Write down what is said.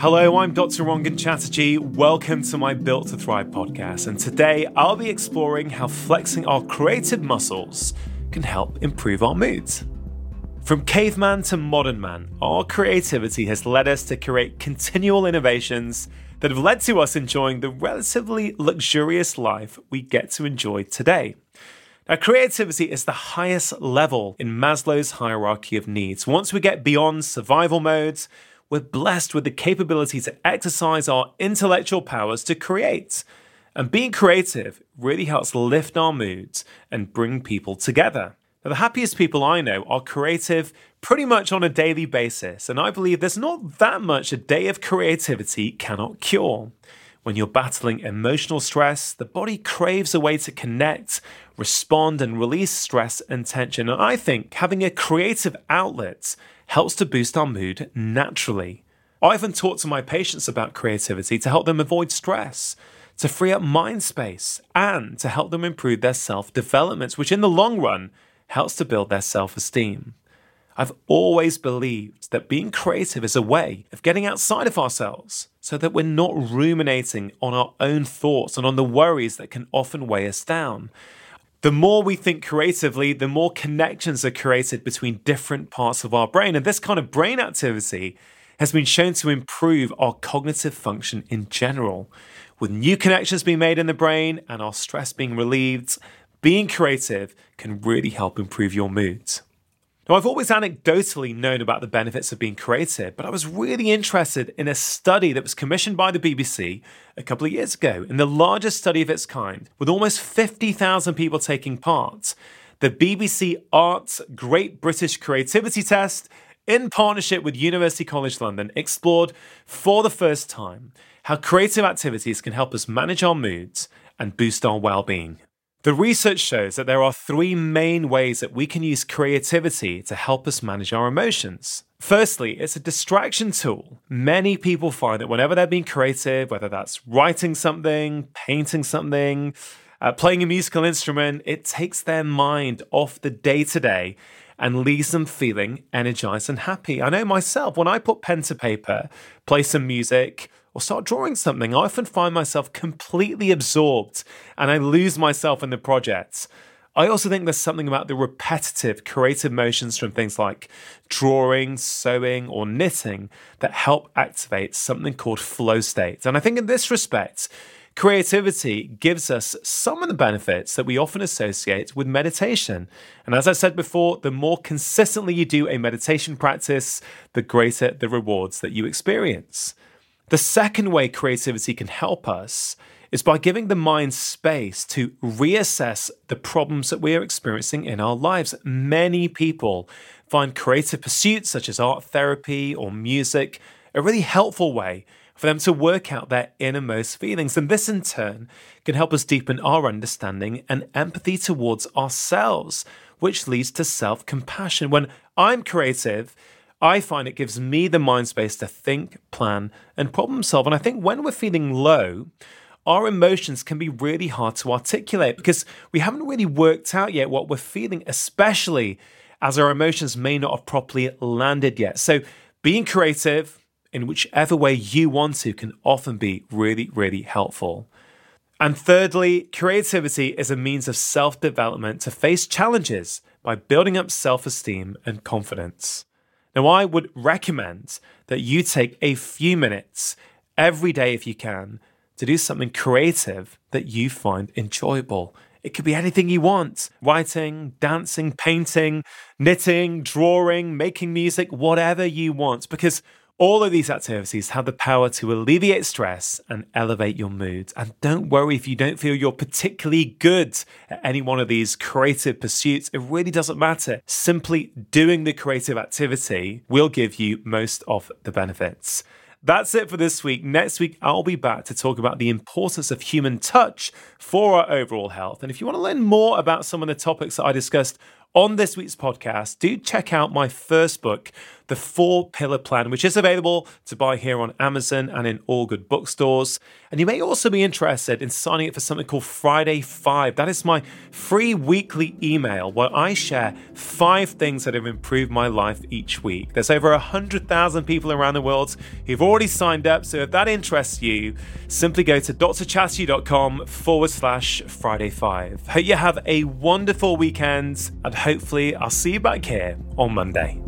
Hello, I'm Dr. Rangan Chatterjee. Welcome to my Built to Thrive podcast. And today I'll be exploring how flexing our creative muscles can help improve our moods. From caveman to modern man, our creativity has led us to create continual innovations that have led to us enjoying the relatively luxurious life we get to enjoy today. Now, creativity is the highest level in Maslow's hierarchy of needs. Once we get beyond survival modes, we're blessed with the capability to exercise our intellectual powers to create. And being creative really helps lift our moods and bring people together. Now, the happiest people I know are creative pretty much on a daily basis, and I believe there's not that much a day of creativity cannot cure. When you're battling emotional stress, the body craves a way to connect, respond, and release stress and tension. And I think having a creative outlet helps to boost our mood naturally. I often talk to my patients about creativity to help them avoid stress, to free up mind space, and to help them improve their self development, which in the long run helps to build their self esteem. I've always believed that being creative is a way of getting outside of ourselves so that we're not ruminating on our own thoughts and on the worries that can often weigh us down. The more we think creatively, the more connections are created between different parts of our brain. And this kind of brain activity has been shown to improve our cognitive function in general. With new connections being made in the brain and our stress being relieved, being creative can really help improve your moods. Now, I've always anecdotally known about the benefits of being creative, but I was really interested in a study that was commissioned by the BBC a couple of years ago, in the largest study of its kind, with almost 50,000 people taking part. The BBC Arts Great British Creativity Test, in partnership with University College London, explored for the first time how creative activities can help us manage our moods and boost our well being. The research shows that there are three main ways that we can use creativity to help us manage our emotions. Firstly, it's a distraction tool. Many people find that whenever they're being creative, whether that's writing something, painting something, uh, playing a musical instrument, it takes their mind off the day to day and leaves them feeling energized and happy. I know myself, when I put pen to paper, play some music, or start drawing something, I often find myself completely absorbed and I lose myself in the project. I also think there's something about the repetitive creative motions from things like drawing, sewing, or knitting that help activate something called flow state. And I think in this respect, creativity gives us some of the benefits that we often associate with meditation. And as I said before, the more consistently you do a meditation practice, the greater the rewards that you experience. The second way creativity can help us is by giving the mind space to reassess the problems that we are experiencing in our lives. Many people find creative pursuits such as art therapy or music a really helpful way for them to work out their innermost feelings. And this, in turn, can help us deepen our understanding and empathy towards ourselves, which leads to self compassion. When I'm creative, I find it gives me the mind space to think, plan, and problem solve. And I think when we're feeling low, our emotions can be really hard to articulate because we haven't really worked out yet what we're feeling, especially as our emotions may not have properly landed yet. So, being creative in whichever way you want to can often be really, really helpful. And thirdly, creativity is a means of self development to face challenges by building up self esteem and confidence. Now, I would recommend that you take a few minutes every day, if you can, to do something creative that you find enjoyable. It could be anything you want writing, dancing, painting, knitting, drawing, making music, whatever you want. Because all of these activities have the power to alleviate stress and elevate your mood. And don't worry if you don't feel you're particularly good at any one of these creative pursuits. It really doesn't matter. Simply doing the creative activity will give you most of the benefits. That's it for this week. Next week, I'll be back to talk about the importance of human touch for our overall health. And if you want to learn more about some of the topics that I discussed On this week's podcast, do check out my first book, The Four Pillar Plan, which is available to buy here on Amazon and in all good bookstores. And you may also be interested in signing up for something called Friday Five. That is my free weekly email where I share five things that have improved my life each week. There's over 100,000 people around the world who've already signed up. So if that interests you, simply go to drchatterjee.com forward slash Friday Five. Hope you have a wonderful weekend and hopefully I'll see you back here on Monday.